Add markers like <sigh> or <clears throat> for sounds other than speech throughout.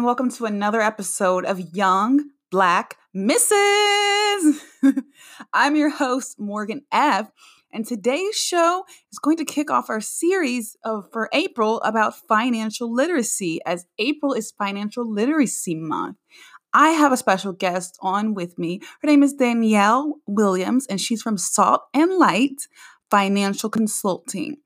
And welcome to another episode of Young Black Misses. <laughs> I'm your host, Morgan F. And today's show is going to kick off our series of for April about financial literacy, as April is Financial Literacy Month. I have a special guest on with me. Her name is Danielle Williams, and she's from Salt and Light Financial Consulting.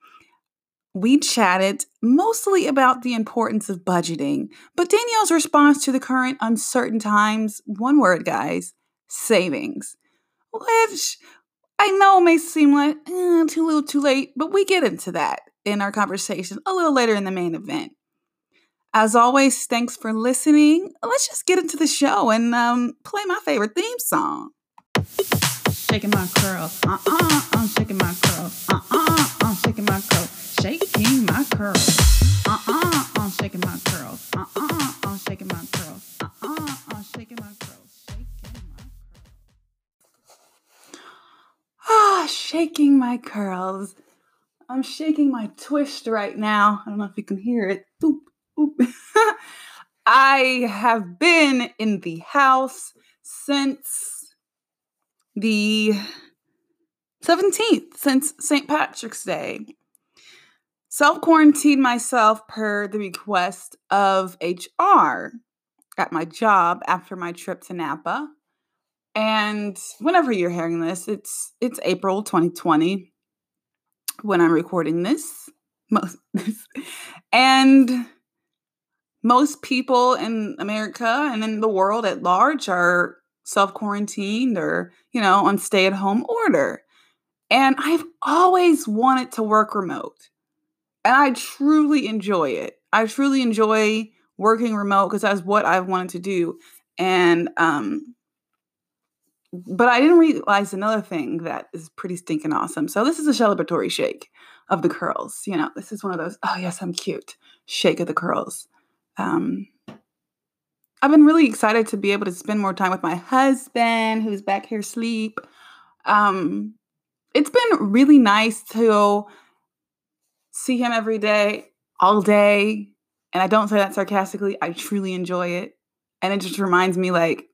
We chatted mostly about the importance of budgeting, but Danielle's response to the current uncertain times one word, guys savings. Which I know may seem like eh, too little too late, but we get into that in our conversation a little later in the main event. As always, thanks for listening. Let's just get into the show and um, play my favorite theme song. Shaking my curls, uh uh, I'm shaking my curls, uh uh, I'm shaking my curls, shaking my curls, uh uh, I'm shaking my curls, uh uh, I'm shaking my curls, uh uh, I'm shaking my curls, shaking my curls. Ah, shaking my curls. I'm shaking my twist right now. I don't know if you can hear it. Boop, boop. <laughs> I have been in the house since the 17th, since St. Patrick's Day. Self quarantined myself per the request of HR at my job after my trip to Napa. And whenever you're hearing this, it's it's April 2020 when I'm recording this. <laughs> Most and most people in America and in the world at large are self quarantined or, you know, on stay at home order. And I've always wanted to work remote. And I truly enjoy it. I truly enjoy working remote because that's what I've wanted to do. And um but I didn't realize another thing that is pretty stinking awesome. So this is a celebratory shake of the curls. You know, this is one of those, oh yes, I'm cute. Shake of the curls. Um I've been really excited to be able to spend more time with my husband who's back here asleep. Um it's been really nice to see him every day, all day. And I don't say that sarcastically. I truly enjoy it. And it just reminds me, like,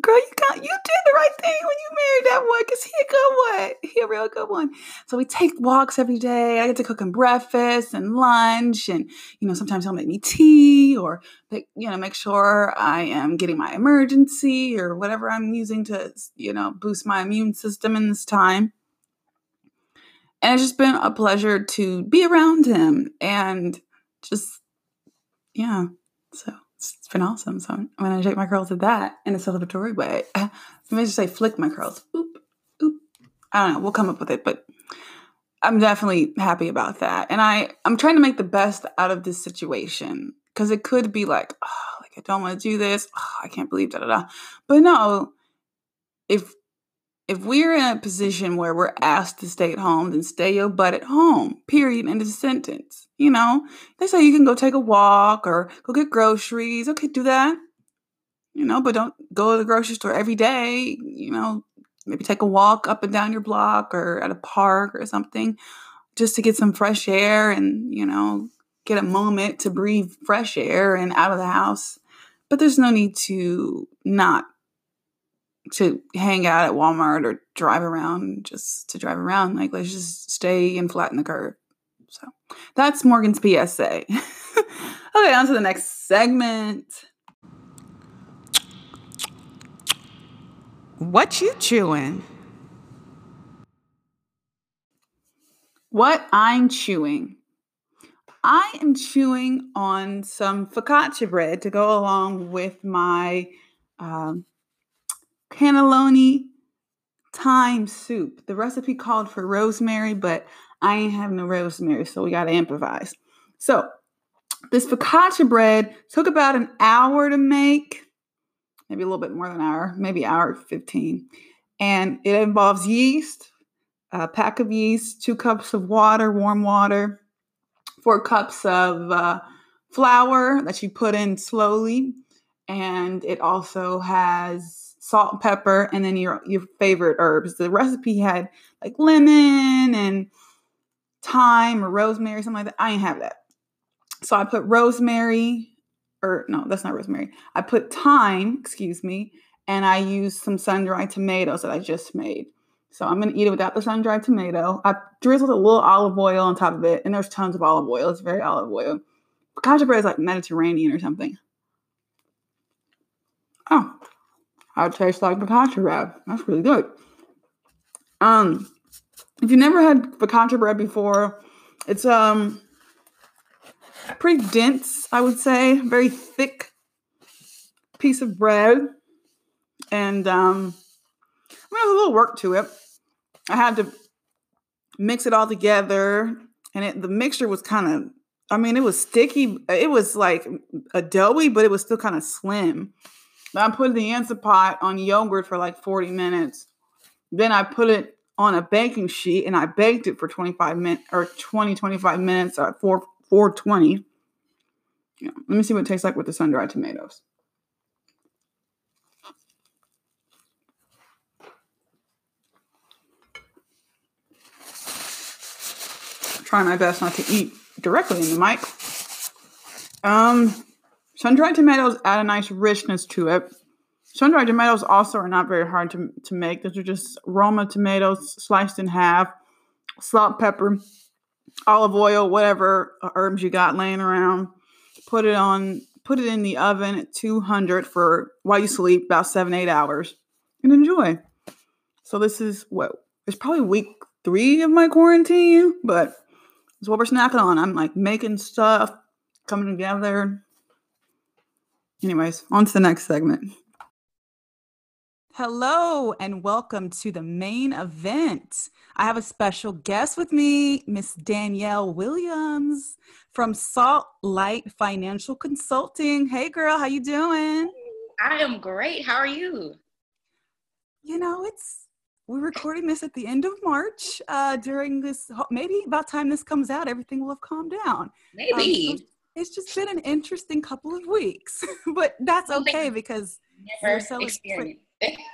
girl, you got you did the right thing when you married that one, cause he a good one. He a real good one. So we take walks every day. I get to cook him breakfast and lunch, and you know sometimes he'll make me tea or you know make sure I am getting my Emergen-C or whatever I'm using to you know boost my immune system in this time. And it's just been a pleasure to be around him and just yeah. So it's been awesome. So I'm gonna shake my curls to that in a celebratory way. <laughs> I may just say flick my curls. Oop, oop. I don't know. We'll come up with it, but I'm definitely happy about that. And I I'm trying to make the best out of this situation because it could be like, oh, like I don't want to do this. Oh, I can't believe da da da. But no, if if we're in a position where we're asked to stay at home, then stay your butt at home. Period. End of sentence. You know, they say you can go take a walk or go get groceries. Okay, do that. You know, but don't go to the grocery store every day. You know, maybe take a walk up and down your block or at a park or something just to get some fresh air and, you know, get a moment to breathe fresh air and out of the house. But there's no need to not to hang out at Walmart or drive around just to drive around. Like, let's just stay and flatten the curve. So that's Morgan's PSA. <laughs> okay, on to the next segment. What you chewing? What I'm chewing. I am chewing on some focaccia bread to go along with my um, cannellini thyme soup. The recipe called for rosemary, but I ain't have no rosemary, so we gotta improvise. So this focaccia bread took about an hour to make, maybe a little bit more than an hour, maybe hour 15. And it involves yeast, a pack of yeast, two cups of water, warm water, four cups of uh, flour that you put in slowly. And it also has salt, pepper, and then your your favorite herbs. The recipe had like lemon and thyme or rosemary, something like that. I didn't have that. So I put rosemary or no, that's not rosemary. I put thyme, excuse me, and I use some sun dried tomatoes that I just made. So I'm gonna eat it without the sun dried tomato. I drizzled a little olive oil on top of it, and there's tons of olive oil. It's very olive oil. Focaccia bread is like Mediterranean or something. Oh, it tastes like focaccia bread. That's really good. Um, if you never had focaccia bread before, it's um pretty dense, I would say, very thick piece of bread, and um, I mean, there's a little work to it. I had to mix it all together, and it, the mixture was kind of, I mean, it was sticky. It was like a doughy, but it was still kind of slim. I put the Instapot on yogurt for like 40 minutes. Then I put it on a baking sheet and I baked it for 25 minutes or 20, 25 minutes at 4, 420. Yeah, let me see what it tastes like with the sun dried tomatoes. Try my best not to eat directly in the mic. Um, sun dried tomatoes add a nice richness to it. Sun dried tomatoes also are not very hard to, to make. Those are just Roma tomatoes sliced in half, salt, pepper, olive oil, whatever herbs you got laying around. Put it on, put it in the oven at 200 for while you sleep, about seven, eight hours, and enjoy. So this is what it's probably week three of my quarantine, but it's what we're snacking on. I'm like making stuff, coming together. Anyways, on to the next segment. Hello and welcome to the main event. I have a special guest with me, Miss Danielle Williams from Salt Light Financial Consulting. Hey girl, how you doing? I am great. How are you? You know, it's we're recording this at the end of March. Uh, during this, maybe about time this comes out, everything will have calmed down. Maybe. Um, so it's just been an interesting couple of weeks, <laughs> but that's okay because never so experienced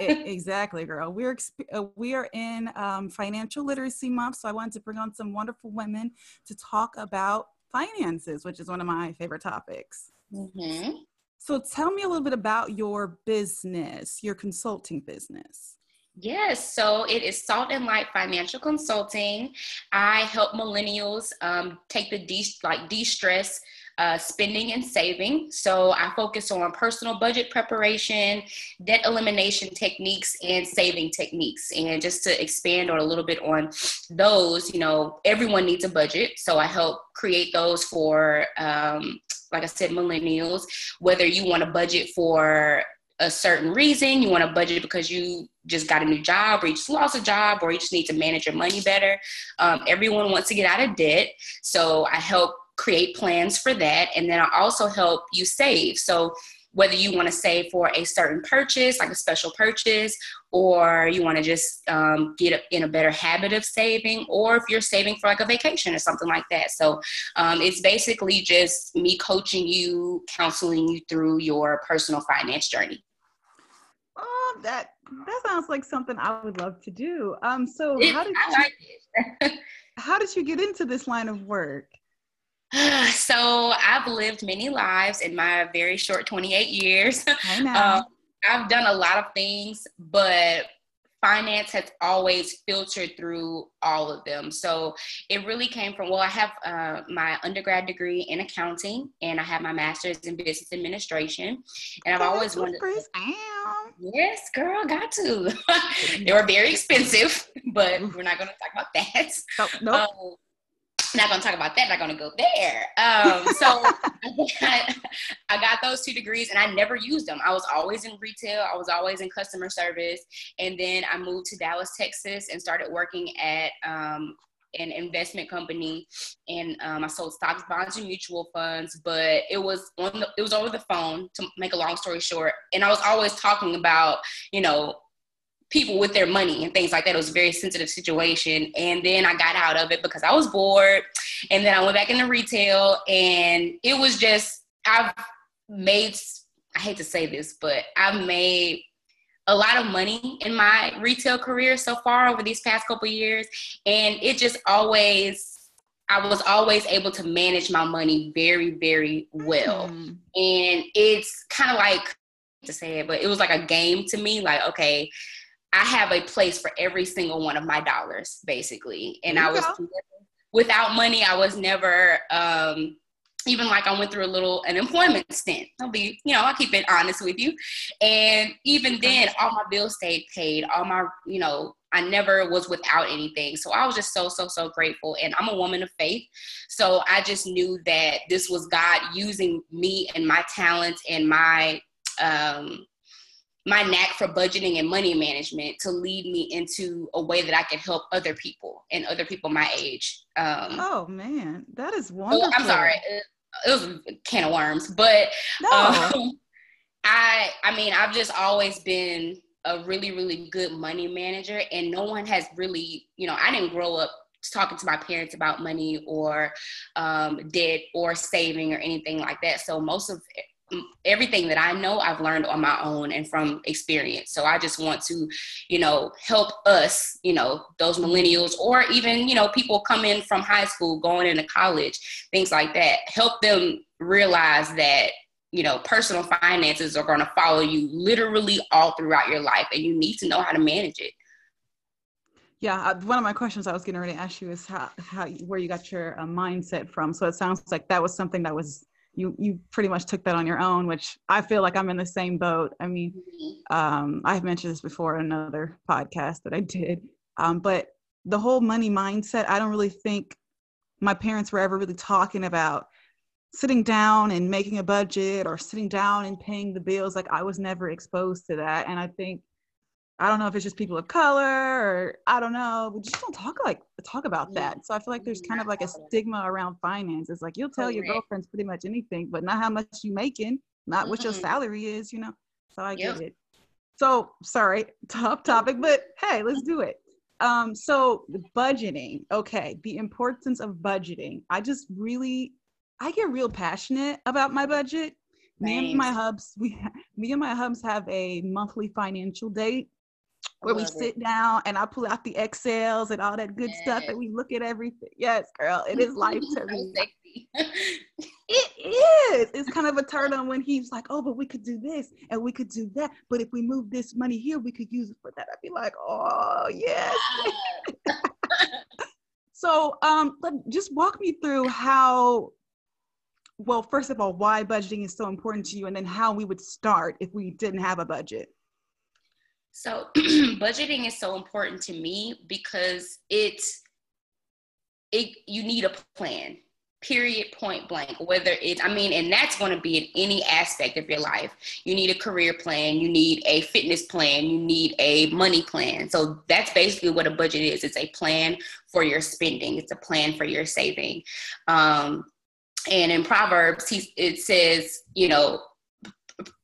exactly, girl. We're uh, we are in um, financial literacy month, so I wanted to bring on some wonderful women to talk about finances, which is one of my favorite topics. Mm-hmm. So, tell me a little bit about your business, your consulting business. Yes, so it is Salt and Light Financial Consulting. I help millennials um, take the de- like de-stress uh, spending and saving. So I focus on personal budget preparation, debt elimination techniques, and saving techniques. And just to expand on a little bit on those, you know, everyone needs a budget. So I help create those for, um, like I said, millennials, whether you want a budget for a certain reason, you want a budget because you just got a new job or you just lost a job or you just need to manage your money better. Um, everyone wants to get out of debt. So I help create plans for that. And then I also help you save. So whether you want to save for a certain purchase, like a special purchase, or you want to just um, get in a better habit of saving, or if you're saving for like a vacation or something like that. So um, it's basically just me coaching you, counseling you through your personal finance journey. Oh, that that sounds like something I would love to do. Um, so how did you, <laughs> how did you get into this line of work? <sighs> so I've lived many lives in my very short 28 years. <laughs> um, I've done a lot of things, but finance has always filtered through all of them. So it really came from, well, I have uh, my undergrad degree in accounting and I have my master's in business administration. And I've always wanted. Yes, girl, got to. <laughs> they were very expensive, <laughs> but we're not going to talk about that. Oh, nope. Um, not going to talk about that. Not going to go there. Um, so <laughs> I, I got those two degrees, and I never used them. I was always in retail. I was always in customer service, and then I moved to Dallas, Texas, and started working at um, an investment company, and um, I sold stocks, bonds, and mutual funds. But it was on the, it was over the phone. To make a long story short, and I was always talking about you know people with their money and things like that. It was a very sensitive situation. And then I got out of it because I was bored. And then I went back into retail and it was just, I've made, I hate to say this, but I've made a lot of money in my retail career so far over these past couple years. And it just always I was always able to manage my money very, very well. Mm. And it's kind of like to say it, but it was like a game to me. Like, okay, I have a place for every single one of my dollars, basically. And I was without money, I was never um, even like I went through a little an employment stint. I'll be, you know, I'll keep it honest with you. And even then, all my bills stayed paid. All my, you know, I never was without anything. So I was just so, so, so grateful. And I'm a woman of faith. So I just knew that this was God using me and my talents and my um my knack for budgeting and money management to lead me into a way that I could help other people and other people my age. Um, oh man, that is wonderful. Oh, I'm sorry, it, it, was a can of worms, but no. um, <laughs> I I mean I've just always been a really really good money manager, and no one has really you know I didn't grow up talking to my parents about money or um, debt or saving or anything like that. So most of everything that I know, I've learned on my own and from experience. So I just want to, you know, help us, you know, those millennials or even, you know, people coming from high school, going into college, things like that, help them realize that, you know, personal finances are going to follow you literally all throughout your life and you need to know how to manage it. Yeah, one of my questions I was getting ready to ask you is how, how where you got your uh, mindset from. So it sounds like that was something that was you you pretty much took that on your own which i feel like i'm in the same boat. I mean um, i've mentioned this before in another podcast that i did. Um, but the whole money mindset i don't really think my parents were ever really talking about sitting down and making a budget or sitting down and paying the bills. Like i was never exposed to that. And i think I don't know if it's just people of color or I don't know. We just don't talk like talk about that. So I feel like there's kind of like a stigma around finance. It's like you'll tell your girlfriends pretty much anything, but not how much you're making, not what your mm-hmm. salary is, you know. So I get it. So sorry, <laughs> top topic, but hey, let's do it. Um, so budgeting, okay, the importance of budgeting. I just really I get real passionate about my budget. Me and my hubs, we <laughs> me and my hubs have a monthly financial date where we sit it. down and I pull out the Excels and all that good yes. stuff and we look at everything. Yes, girl, it <laughs> is life to me. <laughs> it is. It's kind of a turn on when he's like, oh, but we could do this and we could do that. But if we move this money here, we could use it for that. I'd be like, oh, yes. <laughs> so um, just walk me through how well, first of all, why budgeting is so important to you, and then how we would start if we didn't have a budget. So <clears throat> budgeting is so important to me because it's it you need a plan. Period point blank. Whether it's I mean, and that's going to be in any aspect of your life. You need a career plan, you need a fitness plan, you need a money plan. So that's basically what a budget is. It's a plan for your spending, it's a plan for your saving. Um, and in Proverbs, he, it says, you know,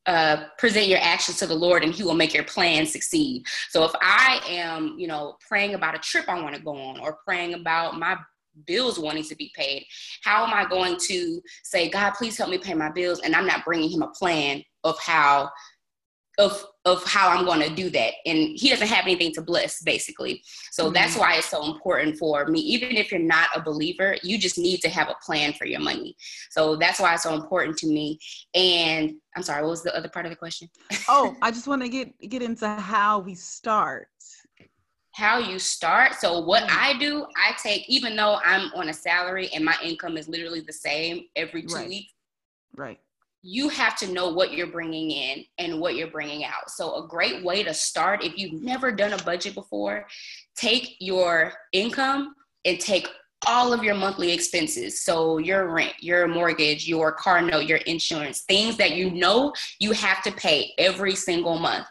uh, present your actions to the Lord and he will make your plan succeed. So if I am, you know, praying about a trip I want to go on or praying about my bills wanting to be paid, how am I going to say, God, please help me pay my bills? And I'm not bringing him a plan of how of of how I'm going to do that. And he doesn't have anything to bless, basically. So mm-hmm. that's why it's so important for me. Even if you're not a believer, you just need to have a plan for your money. So that's why it's so important to me. And I'm sorry, what was the other part of the question? <laughs> oh, I just want to get get into how we start. How you start. So what mm. I do, I take even though I'm on a salary and my income is literally the same every two right. weeks. Right you have to know what you're bringing in and what you're bringing out. So, a great way to start, if you've never done a budget before, take your income and take all of your monthly expenses. So, your rent, your mortgage, your car note, your insurance, things that you know you have to pay every single month.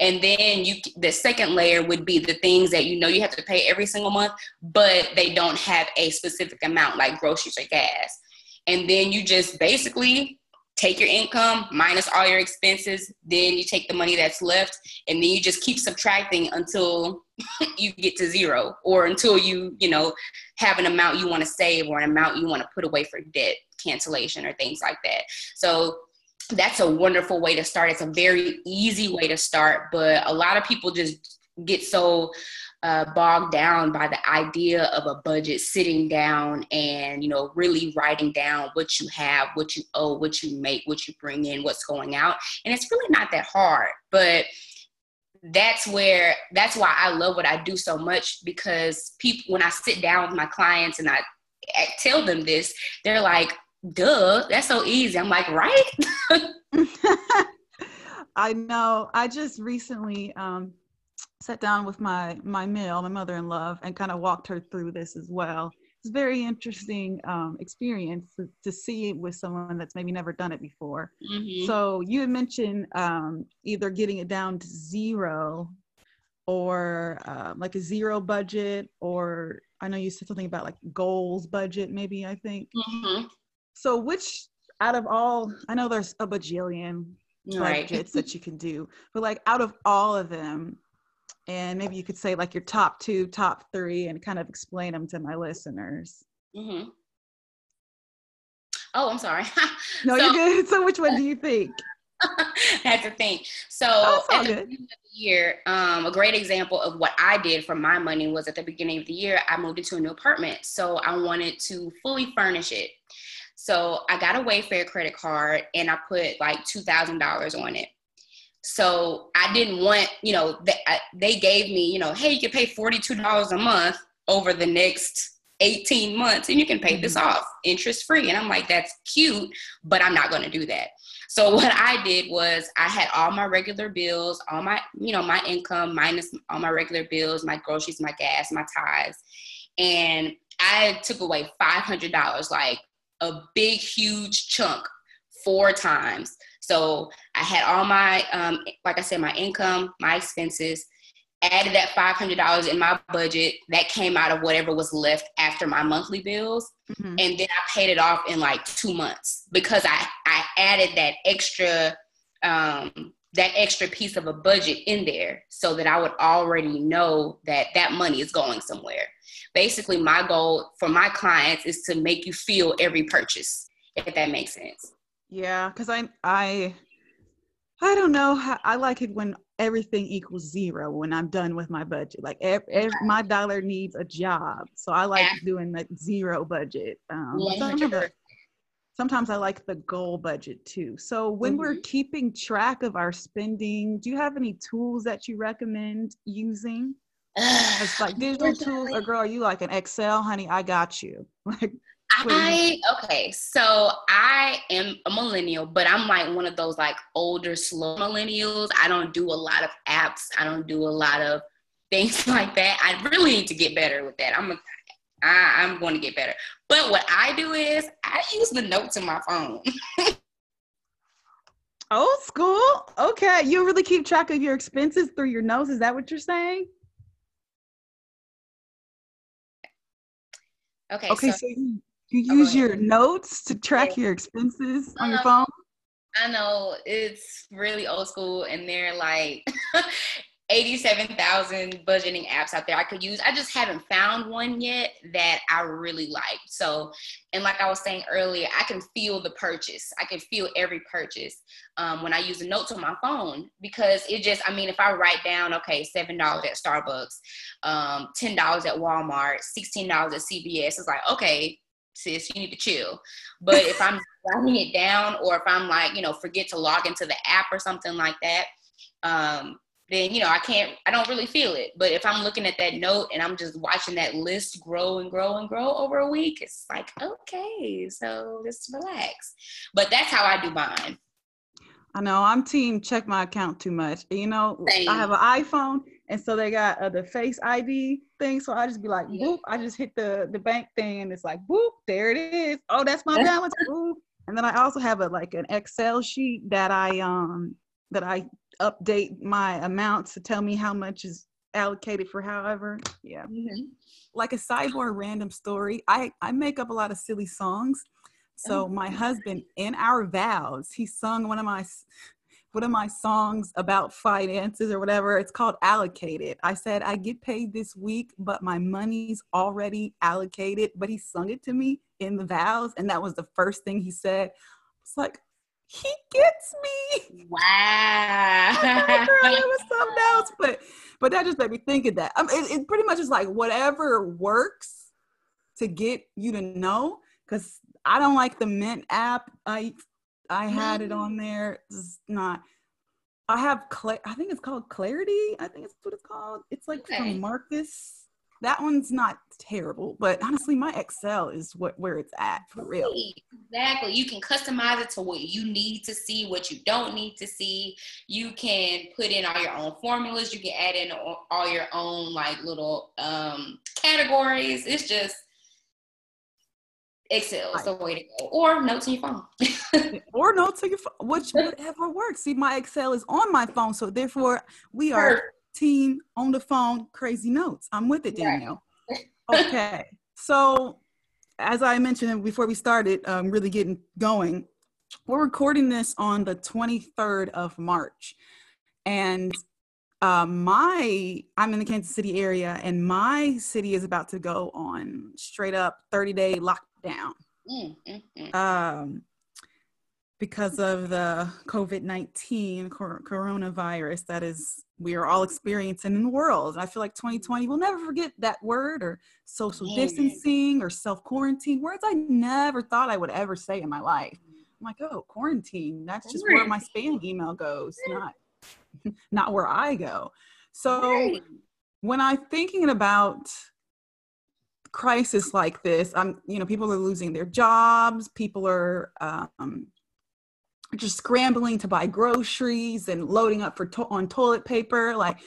And then you the second layer would be the things that you know you have to pay every single month, but they don't have a specific amount like groceries or gas. And then you just basically take your income minus all your expenses then you take the money that's left and then you just keep subtracting until <laughs> you get to zero or until you you know have an amount you want to save or an amount you want to put away for debt cancellation or things like that. So that's a wonderful way to start. It's a very easy way to start but a lot of people just get so uh, bogged down by the idea of a budget, sitting down and, you know, really writing down what you have, what you owe, what you make, what you bring in, what's going out. And it's really not that hard. But that's where that's why I love what I do so much because people when I sit down with my clients and I tell them this, they're like, duh, that's so easy. I'm like, right? <laughs> <laughs> I know. I just recently um, sat down with my my male, my mother-in-law, and kind of walked her through this as well. It's a very interesting um, experience to, to, see it with someone that's maybe never done it before. Mm-hmm. So you had mentioned um, either getting it down to zero or uh, like a zero budget, or I know you said something about like goals budget, maybe I think. Mm-hmm. So which out of all, I know there's a bajillion right. budgets that you can do, but like out of all of them, and maybe you could say like your top two, top three, and kind of explain them to my listeners. Mm-hmm. Oh, I'm sorry. <laughs> no, so, you're good. <laughs> So, which one do you think? <laughs> That's the thing. So, oh, at the beginning of the year, um, a great example of what I did for my money was at the beginning of the year, I moved into a new apartment. So, I wanted to fully furnish it. So, I got a Wayfair credit card and I put like $2,000 on it. So I didn't want, you know, they, they gave me, you know, hey, you can pay $42 a month over the next 18 months and you can pay this mm-hmm. off interest free. And I'm like, that's cute, but I'm not going to do that. So <laughs> what I did was I had all my regular bills, all my, you know, my income minus all my regular bills, my groceries, my gas, my ties. And I took away $500, like a big, huge chunk four times so I had all my, um, like I said, my income, my expenses, added that $500 in my budget. That came out of whatever was left after my monthly bills. Mm-hmm. And then I paid it off in like two months because I, I added that extra, um, that extra piece of a budget in there so that I would already know that that money is going somewhere. Basically, my goal for my clients is to make you feel every purchase, if that makes sense. Yeah, because I I I don't know how I like it when everything equals zero when I'm done with my budget. Like every, every, my dollar needs a job, so I like yeah. doing that zero budget. Um, sometimes, sometimes I like the goal budget too. So when mm-hmm. we're keeping track of our spending, do you have any tools that you recommend using? <sighs> it's like digital tools, or girl, are you like an Excel, honey? I got you. <laughs> Like I okay, so I am a millennial, but I'm like one of those like older, slow millennials. I don't do a lot of apps. I don't do a lot of things <laughs> like that. I really need to get better with that. I'm a, I, I'm going to get better. But what I do is I use the notes in my phone. <laughs> Old school. Okay, you really keep track of your expenses through your notes. Is that what you're saying? Okay. Okay, so, so you, you use your notes to track your expenses on your phone? I know it's really old school and they're like <laughs> 87,000 budgeting apps out there I could use. I just haven't found one yet that I really like. So, and like I was saying earlier, I can feel the purchase. I can feel every purchase um, when I use the notes on my phone because it just, I mean, if I write down, okay, $7 at Starbucks, um, $10 at Walmart, $16 at CVS, it's like, okay, sis, you need to chill. But if I'm <laughs> writing it down or if I'm like, you know, forget to log into the app or something like that, um, then you know I can't I don't really feel it. But if I'm looking at that note and I'm just watching that list grow and grow and grow over a week, it's like, okay, so just relax. But that's how I do mine. I know I'm team check my account too much. You know, Same. I have an iPhone and so they got uh, the face ID thing. So I just be like, boop. I just hit the the bank thing, and it's like, boop. There it is. Oh, that's my <laughs> balance. boop. And then I also have a like an Excel sheet that I um that I update my amounts to tell me how much is allocated for however. Yeah. Mm-hmm. Like a sidebar random story. I I make up a lot of silly songs. So oh. my husband in our vows, he sung one of my one of my songs about finances or whatever. It's called Allocated. I said, I get paid this week, but my money's already allocated. But he sung it to me in the vows. And that was the first thing he said. It's like, he gets me. Wow. <laughs> it was something else, <laughs> but but that just made me think of that. I mean, it, it pretty much is like whatever works to get you to know. Because I don't like the Mint app. I I had it on there. It's not. I have. Cla- I think it's called Clarity. I think it's what it's called. It's like okay. from Marcus that one's not terrible, but honestly, my Excel is what where it's at for real. Exactly. You can customize it to what you need to see, what you don't need to see. You can put in all your own formulas. You can add in all your own like little um, categories. It's just Excel is the way to go, or notes on your phone. <laughs> or notes on your phone, which <laughs> whatever works. See, my Excel is on my phone, so therefore we are. Perfect team on the phone, crazy notes. I'm with it, Danielle. Right. okay. So, as I mentioned before we started, um, really getting going, we're recording this on the 23rd of March. And uh, my, I'm in the Kansas City area, and my city is about to go on straight up 30 day lockdown. Mm, mm, mm. Um, because of the COVID 19 coronavirus that is, we are all experiencing in the world. I feel like 2020, we'll never forget that word or social distancing or self quarantine, words I never thought I would ever say in my life. I'm like, oh, quarantine, that's just where my spam email goes, not, <laughs> not where I go. So when I'm thinking about crisis like this, I'm, you know, people are losing their jobs, people are, um, just scrambling to buy groceries and loading up for to- on toilet paper like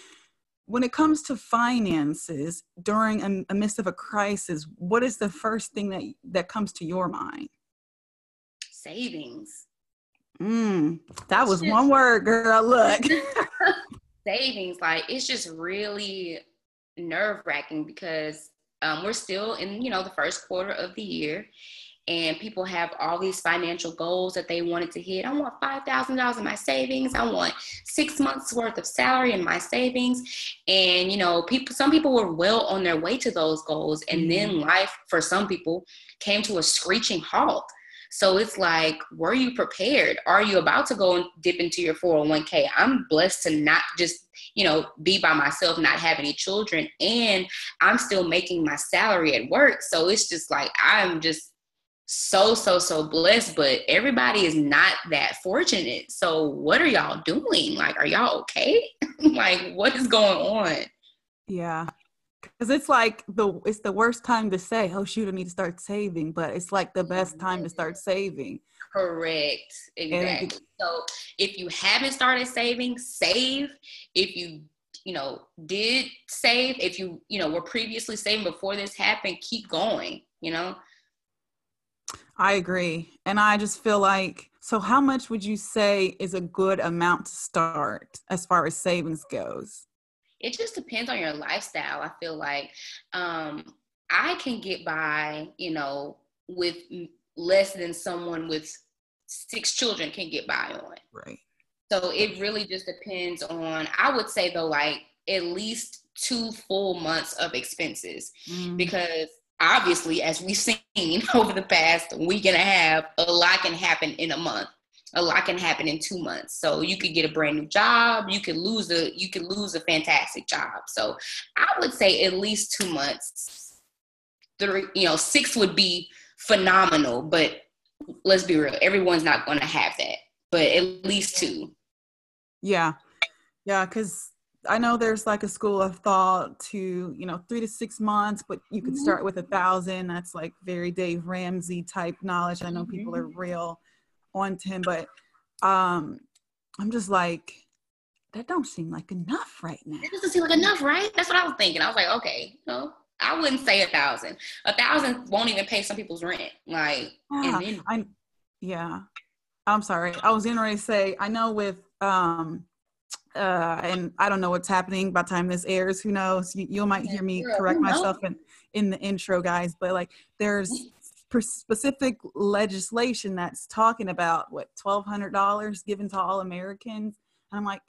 when it comes to finances during a, a midst of a crisis what is the first thing that that comes to your mind? Savings. Mm, that was one word girl look. <laughs> Savings like it's just really nerve wracking because um, we're still in you know the first quarter of the year and people have all these financial goals that they wanted to hit. I want $5,000 in my savings. I want six months worth of salary in my savings. And, you know, people, some people were well on their way to those goals. And then mm-hmm. life for some people came to a screeching halt. So it's like, were you prepared? Are you about to go and dip into your 401k? I'm blessed to not just, you know, be by myself, not have any children, and I'm still making my salary at work. So it's just like, I'm just so so so blessed but everybody is not that fortunate so what are y'all doing like are y'all okay <laughs> like what is going on yeah because it's like the it's the worst time to say oh shoot i need to start saving but it's like the best time to start saving correct exactly and, so if you haven't started saving save if you you know did save if you you know were previously saving before this happened keep going you know I agree. And I just feel like, so how much would you say is a good amount to start as far as savings goes? It just depends on your lifestyle. I feel like um, I can get by, you know, with less than someone with six children can get by on. Right. So it really just depends on, I would say though, like at least two full months of expenses mm. because obviously, as we've seen <laughs> over the past week and a half, a lot can happen in a month. A lot can happen in two months. So you could get a brand new job. You could lose a you could lose a fantastic job. So I would say at least two months. Three, you know, six would be phenomenal. But let's be real, everyone's not going to have that. But at least two. Yeah, yeah, because I know there's like a school of thought to, you know, three to six months, but you could start mm-hmm. with a thousand. That's like very Dave Ramsey type knowledge. I know people are mm-hmm. real on him, but um I'm just like, that don't seem like enough right now. It doesn't seem like enough, right? That's what I was thinking. I was like, okay, no, I wouldn't say a thousand. A thousand won't even pay some people's rent. Like, yeah, then- I, yeah. I'm sorry. I was going to say, I know with um uh, and I don't know what's happening by the time this airs. Who knows? You, you might hear me correct myself in, in the intro, guys. But like, there's specific legislation that's talking about what twelve hundred dollars given to all Americans. And I'm like,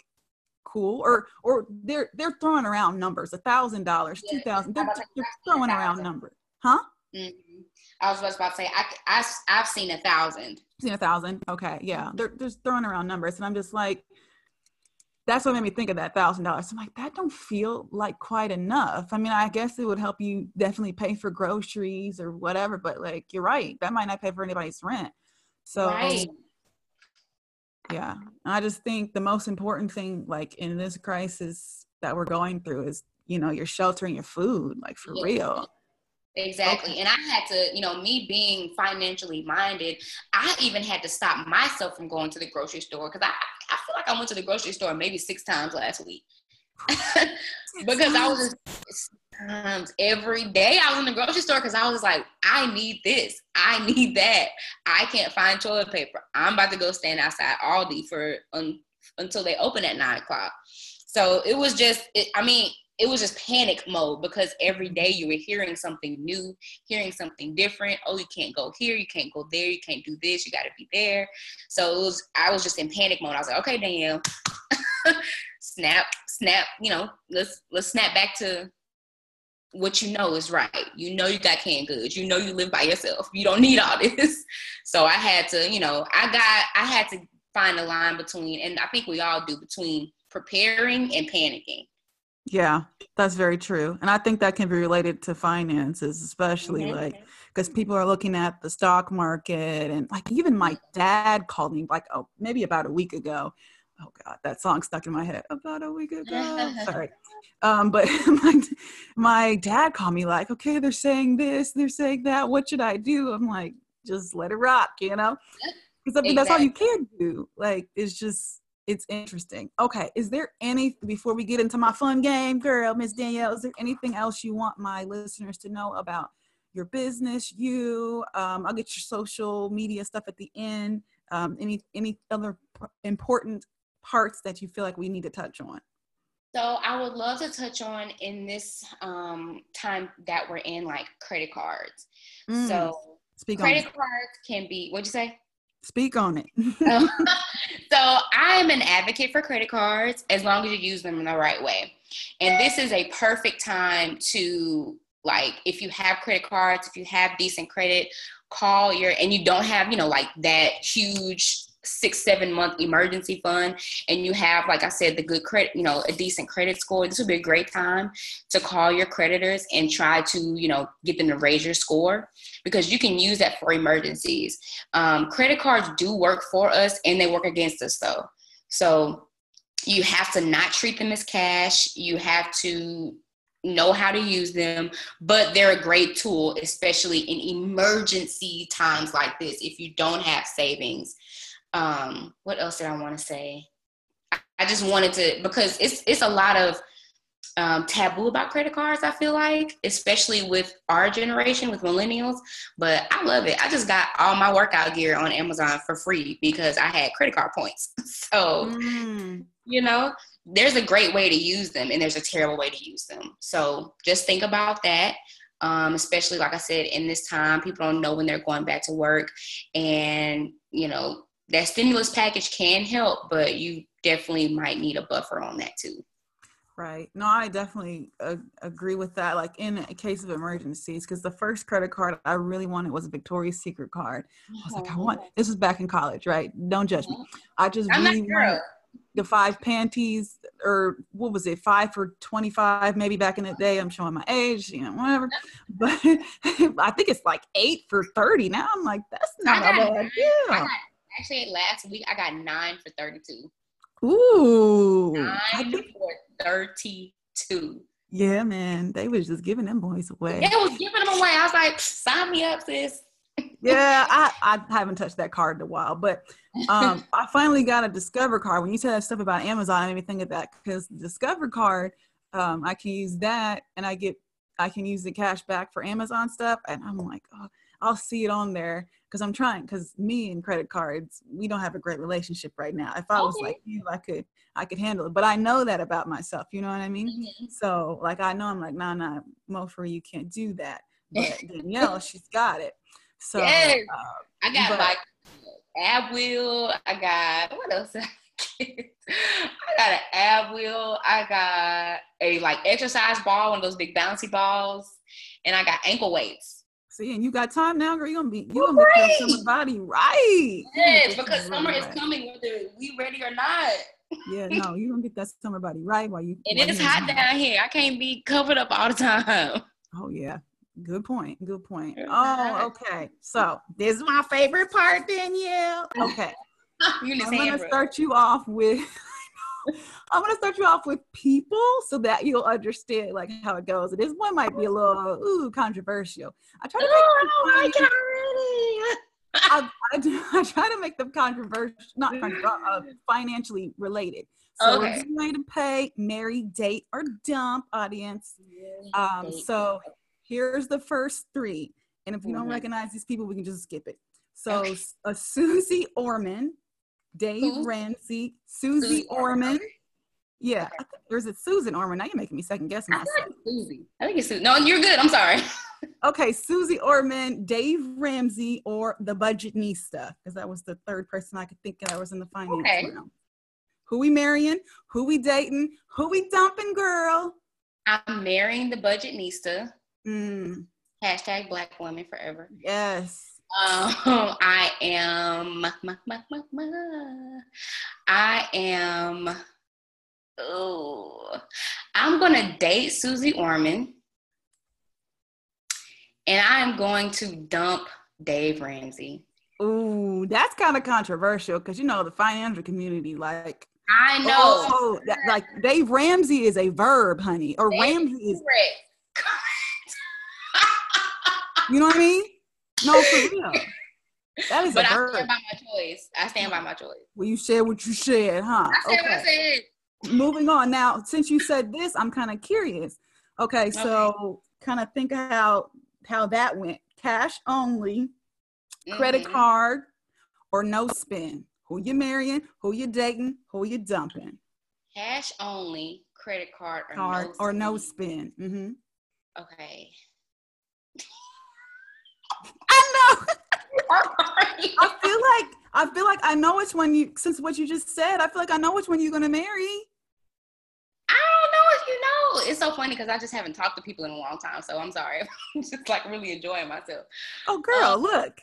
cool. Or or they're they're throwing around numbers, a thousand dollars, two thousand. They're, they're throwing around numbers, huh? Mm-hmm. I was about to say I, I I've seen a thousand. Seen a thousand. Okay, yeah, they're just throwing around numbers, and I'm just like, that's what made me think of that thousand dollars. I'm like, that don't feel like quite enough. I mean, I guess it would help you definitely pay for groceries or whatever, but like you're right, that might not pay for anybody's rent. So right. yeah. I just think the most important thing like in this crisis that we're going through is, you know, your shelter and your food, like for yeah. real. Exactly. Okay. And I had to, you know, me being financially minded, I even had to stop myself from going to the grocery store because I, I feel like I went to the grocery store maybe six times last week. <laughs> because I was just times every day I was in the grocery store because I was like, I need this, I <laughs> need that. I can't find toilet paper. I'm about to go stand outside Aldi for um, until they open at nine o'clock. So it was just, it, I mean, it was just panic mode because every day you were hearing something new, hearing something different. Oh, you can't go here, you can't go there, you can't do this, you got to be there. So it was, I was just in panic mode. I was like, okay, Danielle, <laughs> snap, snap. You know, let's let's snap back to what you know is right. You know you got canned goods. You know you live by yourself. You don't need all <laughs> this. So I had to, you know, I got, I had to find a line between, and I think we all do between preparing and panicking yeah, that's very true. And I think that can be related to finances, especially mm-hmm. like because people are looking at the stock market and like even my dad called me like oh maybe about a week ago. Oh god, that song stuck in my head about a week ago. <laughs> Sorry. Um, but <laughs> my my dad called me like, okay, they're saying this, they're saying that. What should I do? I'm like, just let it rock, you know? Because I mean, exactly. that's all you can do. Like, it's just it's interesting. Okay, is there any before we get into my fun game, girl, Miss Danielle? Is there anything else you want my listeners to know about your business? You, um, I'll get your social media stuff at the end. Um, any any other important parts that you feel like we need to touch on? So I would love to touch on in this um, time that we're in, like credit cards. Mm. So Speak credit cards can be. What'd you say? Speak on it. <laughs> <laughs> so I'm an advocate for credit cards as long as you use them in the right way. And this is a perfect time to like if you have credit cards, if you have decent credit, call your and you don't have, you know, like that huge six seven month emergency fund and you have like i said the good credit you know a decent credit score this would be a great time to call your creditors and try to you know get them to raise your score because you can use that for emergencies. Um, credit cards do work for us and they work against us though. So you have to not treat them as cash. You have to know how to use them, but they're a great tool, especially in emergency times like this. If you don't have savings, um, what else did I want to say? I, I just wanted to because it's it's a lot of um, taboo about credit cards. I feel like, especially with our generation, with millennials. But I love it. I just got all my workout gear on Amazon for free because I had credit card points. <laughs> so, mm. you know, there's a great way to use them, and there's a terrible way to use them. So just think about that. Um, especially like I said, in this time, people don't know when they're going back to work, and you know, that stimulus package can help, but you definitely might need a buffer on that too. Right. No, I definitely uh, agree with that. Like in a case of emergencies, because the first credit card I really wanted was a Victoria's Secret card. I was like, I want oh. this was back in college, right? Don't judge me. Mm-hmm. I just I'm really wanted the five panties, or what was it, five for twenty five, maybe back in the day. I'm showing my age, you know, whatever. But <laughs> I think it's like eight for thirty now. I'm like, that's not a bad deal actually last week I got nine for 32. Ooh. Nine for 32. Yeah, man. They was just giving them boys away. They was giving them away. I was like, sign me up, sis. <laughs> yeah, I, I haven't touched that card in a while, but um, <laughs> I finally got a Discover card. When you said that stuff about Amazon, I made me think of that because Discover card, um, I can use that and I get I can use the cash back for Amazon stuff, and I'm like, oh, I'll see it on there because I'm trying because me and credit cards we don't have a great relationship right now. If I was like you, I could I could handle it, but I know that about myself. You know what I mean? Mm-hmm. So like I know I'm like nah nah Mofra you can't do that, but <laughs> Danielle she's got it. So yes. uh, I got but, like ab wheel. I got what else? <laughs> I got an ab wheel. I got a like exercise ball, one of those big bouncy balls, and I got ankle weights. See, and you got time now, girl. You're gonna be you gonna Right. your summer body right. You Yes, because summer body is coming whether we ready or not. Yeah, no, you're gonna get that summer body right while you. It while is hot down here. I can't be covered up all the time. Oh yeah, good point. Good point. Oh, okay. So this is my favorite part, Danielle. Okay, <laughs> you I'm gonna start you off with. <laughs> <laughs> I'm gonna start you off with people so that you'll understand like how it goes. And this one might be a little ooh controversial. I try to Oh, I make them it I, I, <laughs> I try to make them controversial, not controversial, uh, financially related. So Okay. way to pay, marry, date, or dump audience. Um, so here's the first three. And if you don't Mhm. recognize these people, we can just skip it. So Okay. a Susie Orman, Dave Who? Ramsey, Susie, Susie Orman, Orman. Yeah. Okay. I Or is it Susan Orman? Now you're making me second guess I myself. like it's Susie. I think it's Susie. No, you're good. I'm sorry. <laughs> Okay, Susie Orman, Dave Ramsey, or the Budgetnista, because that was the third person I could think of that was in the finance Okay. realm. Who we marrying? Who we dating? Who we dumping, girl? I'm marrying the Budgetnista. Mm, Hashtag black women forever. yes. Um, <laughs> I am. ma- ma- ma-. I am. Oh, I'm gonna date Susie Orman, and I am going to dump Dave Ramsey. Ooh, that's kind of controversial because you know the financial community, like, I know. oh, that, like Dave Ramsey is a verb, honey, or Dave Ramsey is, Correct. <laughs> you know what I mean? No, for real. That is but a I stand by my choice. I stand by my choice. Well, you said what you said, huh? I said what I said. moving on now since you said this i'm kind of curious okay so kind of think of how that went cash only credit Mhm. card or no spin who you marrying who you dating who you dumping Cash only, credit card, or card no or no spending. spin hmm Okay. I know <laughs> i feel like i feel like i know which one you since what you just said i feel like i know which one you're gonna marry I don't know if you know. It's so funny because I just haven't talked to people in a long time, so I'm sorry. <laughs> I'm just like really enjoying myself. oh girl Um, look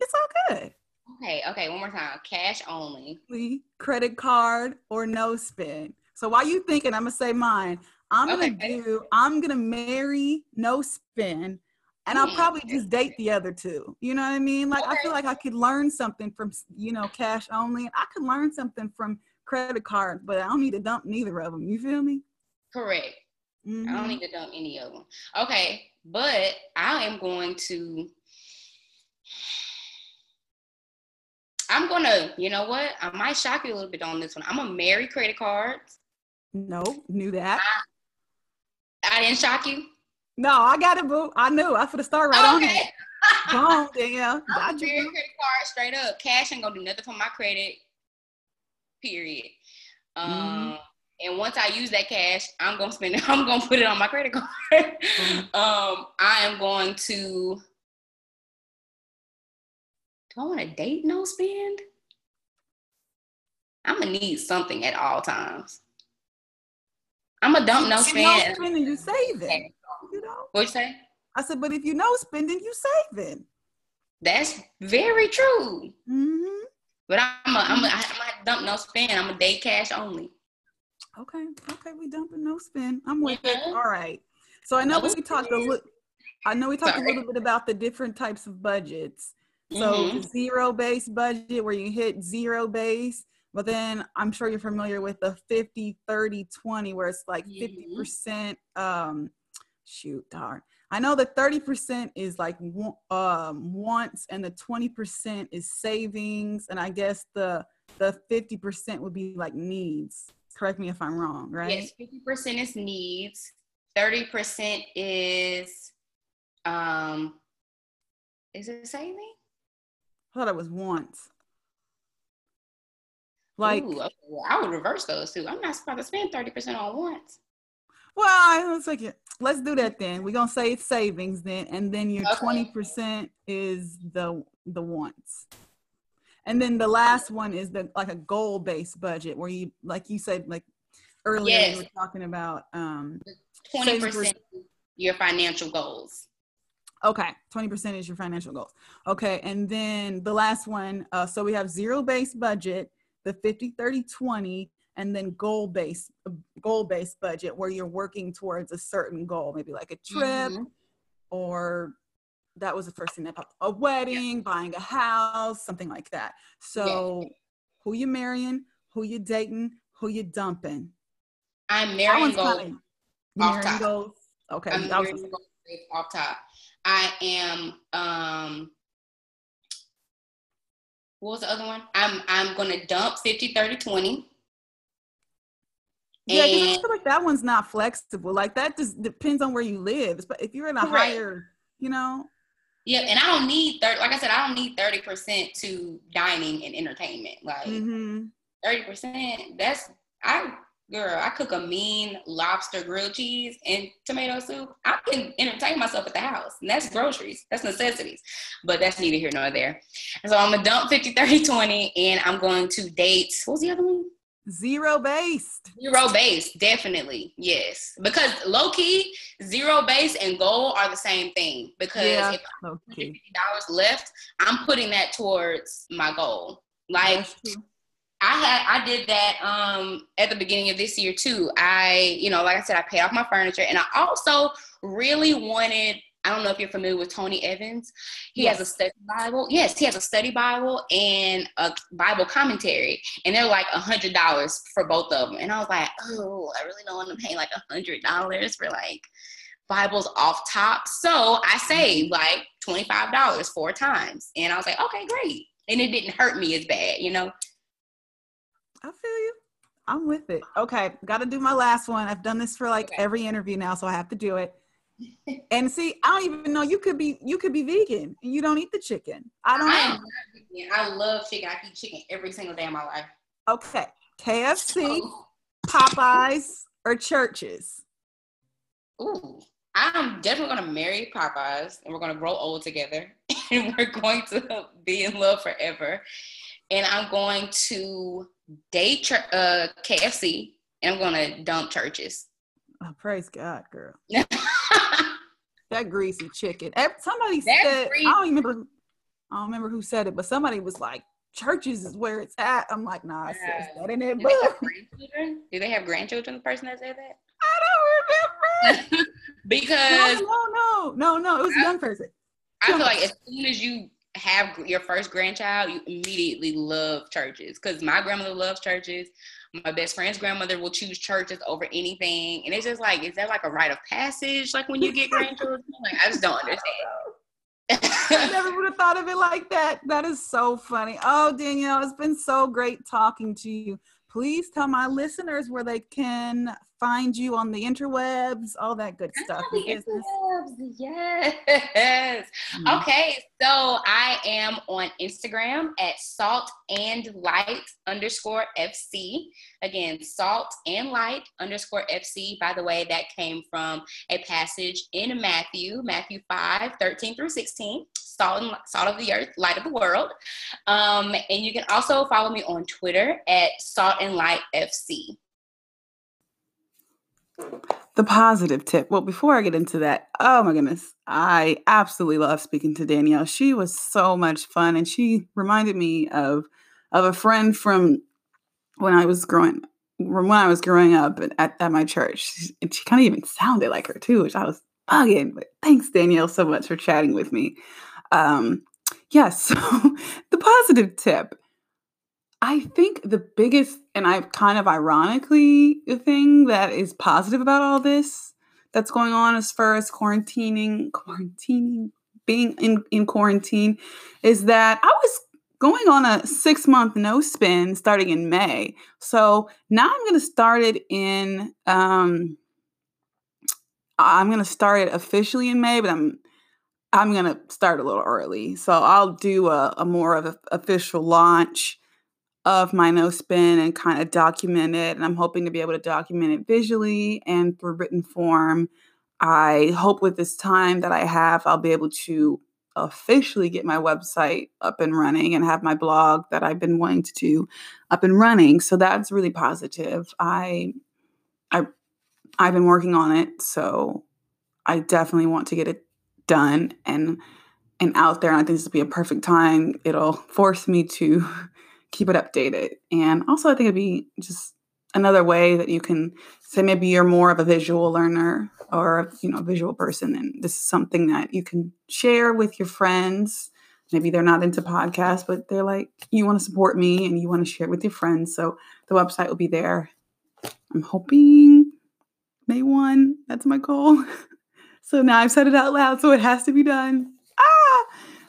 it's all good Okay, okay, one more time. Cash only. only credit card or no spin. So while you thinking, I'm gonna say mine. I'm gonna do. I'm gonna marry no spin, and I'll probably just date the other two. You know what I mean? Like I feel like I could learn something from you know cash only. I could learn something from credit card, but I don't need to dump neither of them. You feel me? Correct. I Mhm. don't need to dump any of them. Okay, but I am going to. I'm gonna, you know what? I might shock you a little bit on this one. I'm gonna marry credit cards. No, knew that. I didn't shock you. No, I got it, boo. I knew. I for the start right on okay. it. Boom, <laughs> Danielle. I'm Got gonna you. credit card straight up. Cash ain't gonna do nothing for my credit. Period. Um, Mhm. and once I use that cash, I'm gonna spend it. <laughs> I'm gonna put it on my credit card. Mhm. <laughs> um, I am going to. Do I want to date no spend? I'm gonna need something at all times. I'm a dump no you know spend. spending, you saving. You know. What you say? I said, but if you know spending, you saving. That's very true. Mm-hmm. But I'm a, I'm a, I'm a dump no spend. I'm a day cash only. Okay, okay, we dumping no spin. I'm with it. Mhm. All right. So I know No we talked a little. I know we talked Sorry. a little bit about the different types of budgets. So Mhm. zero base budget where you hit zero base, but then I'm sure you're familiar with the 50, 30, 20, where it's like Mhm. 50%. Um, shoot, darn. I know the 30% is like um, wants and the 20% is savings. And I guess the the 50% would be like needs. Correct me if I'm wrong, right? Yes, fifty percent is needs. Thirty percent is, um, is it saving? I thought it was wants. Like, Ooh, okay, well, I would reverse those two. I'm not supposed to spend thirty percent on wants. Well, I was like, let's do that then. We're gonna say it's savings then, and then your Okay. twenty percent is the the wants, and then the last one is the like a goal based budget where you like you said like earlier Yes. you were talking about um twenty percent your financial goals. Okay, 20% is your financial goals. Okay, and then the last one, uh, so we have zero based budget, the 50, 30, 20, and then goal based uh, goal based budget where you're working towards a certain goal, maybe like a trip mm-hmm. or that was the first thing that popped up. a wedding, yeah. buying a house, something like that. So yeah. who you marrying, who you dating, who you dumping? I'm marrying goals. Marrying goals. Okay. I'm marrying goals off top. I am um what was the other one? I'm I'm gonna dump 50, 30, 20. Yeah, because I feel like that one's not flexible. Like that just depends on where you live. But if you're in a correct. higher, you know. Yeah, and I don't need thirty. Like I said, I don't need thirty percent to dining and entertainment. Like 30 mm-hmm. percent. That's I girl. I cook a mean lobster grilled cheese and tomato soup. I can entertain myself at the house, and that's groceries. That's necessities. But that's neither here nor there. And so I'm gonna dump 50, 30, 20, and I'm going to date. What was the other one? Zero based. Zero based, definitely. Yes. Because low key, zero base and goal are the same thing. Because yeah, if I'm fifty dollars left, I'm putting that towards my goal. Like I had I did that um at the beginning of this year too. I, you know, like I said, I paid off my furniture and I also really wanted I don't know if you're familiar with Tony Evans. He yes. has a study Bible. Yes, he has a study Bible and a Bible commentary, and they're like a hundred dollars for both of them. And I was like, oh, I really don't want to pay like a hundred dollars for like Bibles off top. So I saved like twenty five dollars four times, and I was like, okay, great. And it didn't hurt me as bad, you know. I feel you. I'm with it. Okay, got to do my last one. I've done this for like okay. every interview now, so I have to do it and see, I don't even know you could be you could be vegan and you don't eat the chicken. I don't I know. I love chicken. I eat chicken every single day of my life. Okay. KFC, Popeyes, or Church's. Ooh, I'm definitely gonna marry Popeyes and we're gonna grow old together <laughs> and we're going to be in love forever. And I'm going to date uh, KFC and I'm gonna dump Church's. Oh, praise God, girl. <laughs> that greasy chicken. Somebody that said, greasy. I don't remember. I don't remember who said it, but somebody was like, "Church's is where it's at." I'm like, "Nah, it says that in Do they have grandchildren? Do they have grandchildren? The person that said that? I don't remember. <laughs> because no, no, no, no. It was a young person. I feel like as soon as you have your first grandchild, you immediately love Church's because my grandmother loves Church's my best friend's grandmother will choose Church's over anything. And it's just like, is that like a rite of passage? Like when you get grandchildren? like, I just don't understand. I never would have thought of it like that. That is so funny. Oh, Danielle, it's been so great talking to you. Please tell my listeners where they can find you on the interwebs, all that good stuff. The interwebs, yes. Mm-hmm. Okay, so I am on Instagram at salt and light underscore FC. Again, salt and light underscore FC. By the way, that came from a passage in Matthew, Matthew 5, 13 through 16 salt and salt of the earth, light of the world. Um, and you can also follow me on Twitter at salt and light FC. The positive tip. Well, before I get into that, oh my goodness, I absolutely love speaking to Danielle. She was so much fun, and she reminded me of of a friend from when I was growing when I was growing up at, at my church. And she kind of even sounded like her too, which I was bugging. But thanks, Danielle, so much for chatting with me. Um, yes, yeah, <laughs> so the positive tip I think the biggest, and I kind of ironically, the thing that is positive about all this that's going on as far as quarantining, quarantining, being in, in quarantine is that I was going on a six month no spin starting in May. So now I'm going to start it in, um, I'm going to start it officially in May, but I'm I'm going to start a little early. So I'll do a, a more of an official launch of my no spin and kind of document it. And I'm hoping to be able to document it visually and through written form. I hope with this time that I have, I'll be able to officially get my website up and running and have my blog that I've been wanting to do up and running. So that's really positive. I I I've been working on it, so I definitely want to get it done and and out there. And I think this will be a perfect time. It'll force me to <laughs> keep it updated. And also I think it'd be just another way that you can say maybe you're more of a visual learner or you know a visual person and this is something that you can share with your friends. Maybe they're not into podcasts but they're like you want to support me and you want to share it with your friends. So the website will be there. I'm hoping may 1 that's my goal. <laughs> So now i've said it out loud so it has to be done. Ah!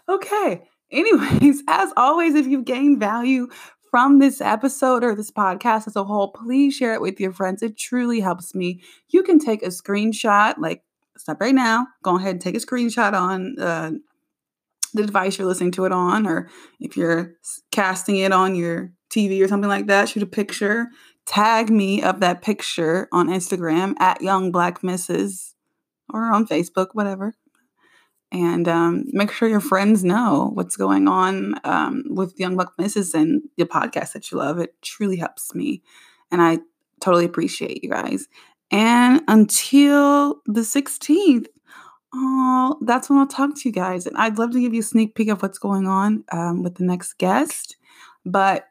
Okay anyways <laughs> as always if you've gained value from this episode or this podcast as a whole, please share it with your friends. It truly helps me. You can take a screenshot, like stop right now, go ahead and take a screenshot on uh, the device you're listening to it on, or if you're casting it on your TV or something like that, shoot a picture, tag me of that picture on Instagram at Young Black Misses or on Facebook, whatever and um, make sure your friends know what's going on um, with Young Black Misses and the podcast that you love. It truly helps me. And I totally appreciate you guys. And until the 16th, oh, that's when I'll talk to you guys. And I'd love to give you a sneak peek of what's going on um, with the next guest, but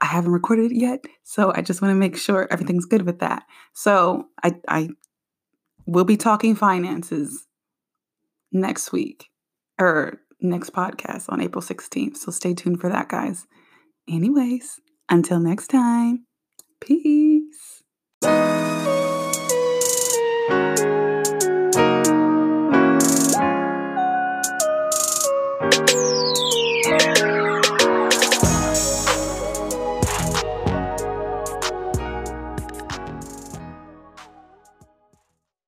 I haven't recorded it yet. So I just want to make sure everything's good with that. So I, I will be talking finances next week or next podcast on April 16th. So stay tuned for that, guys. Anyways, until next time, peace.